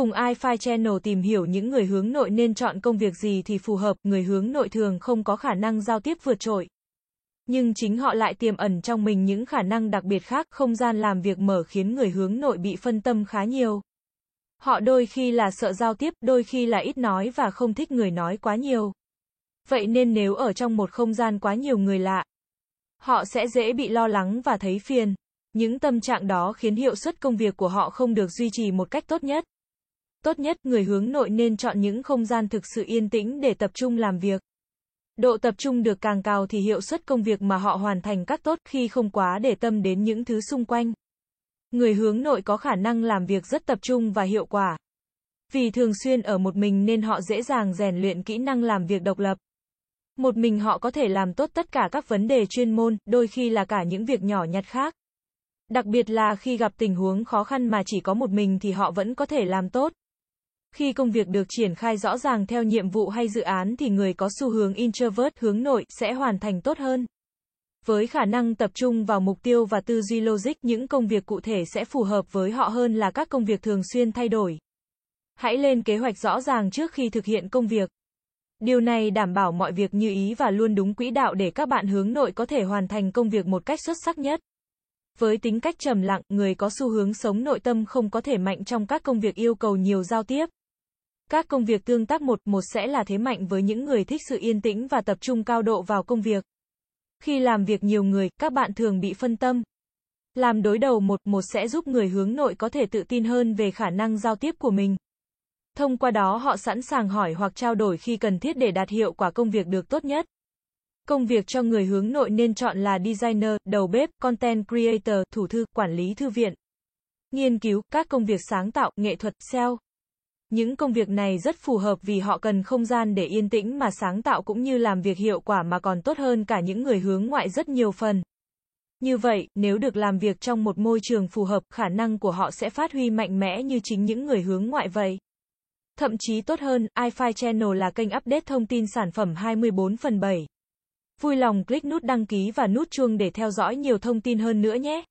Cùng iFi Channel tìm hiểu những người hướng nội nên chọn công việc gì thì phù hợp, người hướng nội thường không có khả năng giao tiếp vượt trội. Nhưng chính họ lại tiềm ẩn trong mình những khả năng đặc biệt khác, không gian làm việc mở khiến người hướng nội bị phân tâm khá nhiều. Họ đôi khi là sợ giao tiếp, đôi khi là ít nói và không thích người nói quá nhiều. Vậy nên nếu ở trong một không gian quá nhiều người lạ, họ sẽ dễ bị lo lắng và thấy phiền. Những tâm trạng đó khiến hiệu suất công việc của họ không được duy trì một cách tốt nhất. Tốt nhất, người hướng nội nên chọn những không gian thực sự yên tĩnh để tập trung làm việc. Độ tập trung được càng cao thì hiệu suất công việc mà họ hoàn thành các tốt khi không quá để tâm đến những thứ xung quanh. Người hướng nội có khả năng làm việc rất tập trung và hiệu quả. Vì thường xuyên ở một mình nên họ dễ dàng rèn luyện kỹ năng làm việc độc lập. Một mình họ có thể làm tốt tất cả các vấn đề chuyên môn, đôi khi là cả những việc nhỏ nhặt khác. Đặc biệt là khi gặp tình huống khó khăn mà chỉ có một mình thì họ vẫn có thể làm tốt. Khi công việc được triển khai rõ ràng theo nhiệm vụ hay dự án thì người có xu hướng introvert hướng nội sẽ hoàn thành tốt hơn. Với khả năng tập trung vào mục tiêu và tư duy logic, những công việc cụ thể sẽ phù hợp với họ hơn là các công việc thường xuyên thay đổi. Hãy lên kế hoạch rõ ràng trước khi thực hiện công việc. Điều này đảm bảo mọi việc như ý và luôn đúng quỹ đạo để các bạn hướng nội có thể hoàn thành công việc một cách xuất sắc nhất. Với tính cách trầm lặng, người có xu hướng sống nội tâm không có thể mạnh trong các công việc yêu cầu nhiều giao tiếp. Các công việc tương tác một một sẽ là thế mạnh với những người thích sự yên tĩnh và tập trung cao độ vào công việc. Khi làm việc nhiều người, các bạn thường bị phân tâm. Làm đối đầu một một sẽ giúp người hướng nội có thể tự tin hơn về khả năng giao tiếp của mình. Thông qua đó họ sẵn sàng hỏi hoặc trao đổi khi cần thiết để đạt hiệu quả công việc được tốt nhất. Công việc cho người hướng nội nên chọn là designer, đầu bếp, content creator, thủ thư, quản lý thư viện. Nghiên cứu, các công việc sáng tạo, nghệ thuật, SEO. Những công việc này rất phù hợp vì họ cần không gian để yên tĩnh mà sáng tạo cũng như làm việc hiệu quả mà còn tốt hơn cả những người hướng ngoại rất nhiều phần. Như vậy, nếu được làm việc trong một môi trường phù hợp, khả năng của họ sẽ phát huy mạnh mẽ như chính những người hướng ngoại vậy. Thậm chí tốt hơn, iFi Channel là kênh update thông tin sản phẩm 24 phần 7. Vui lòng click nút đăng ký và nút chuông để theo dõi nhiều thông tin hơn nữa nhé.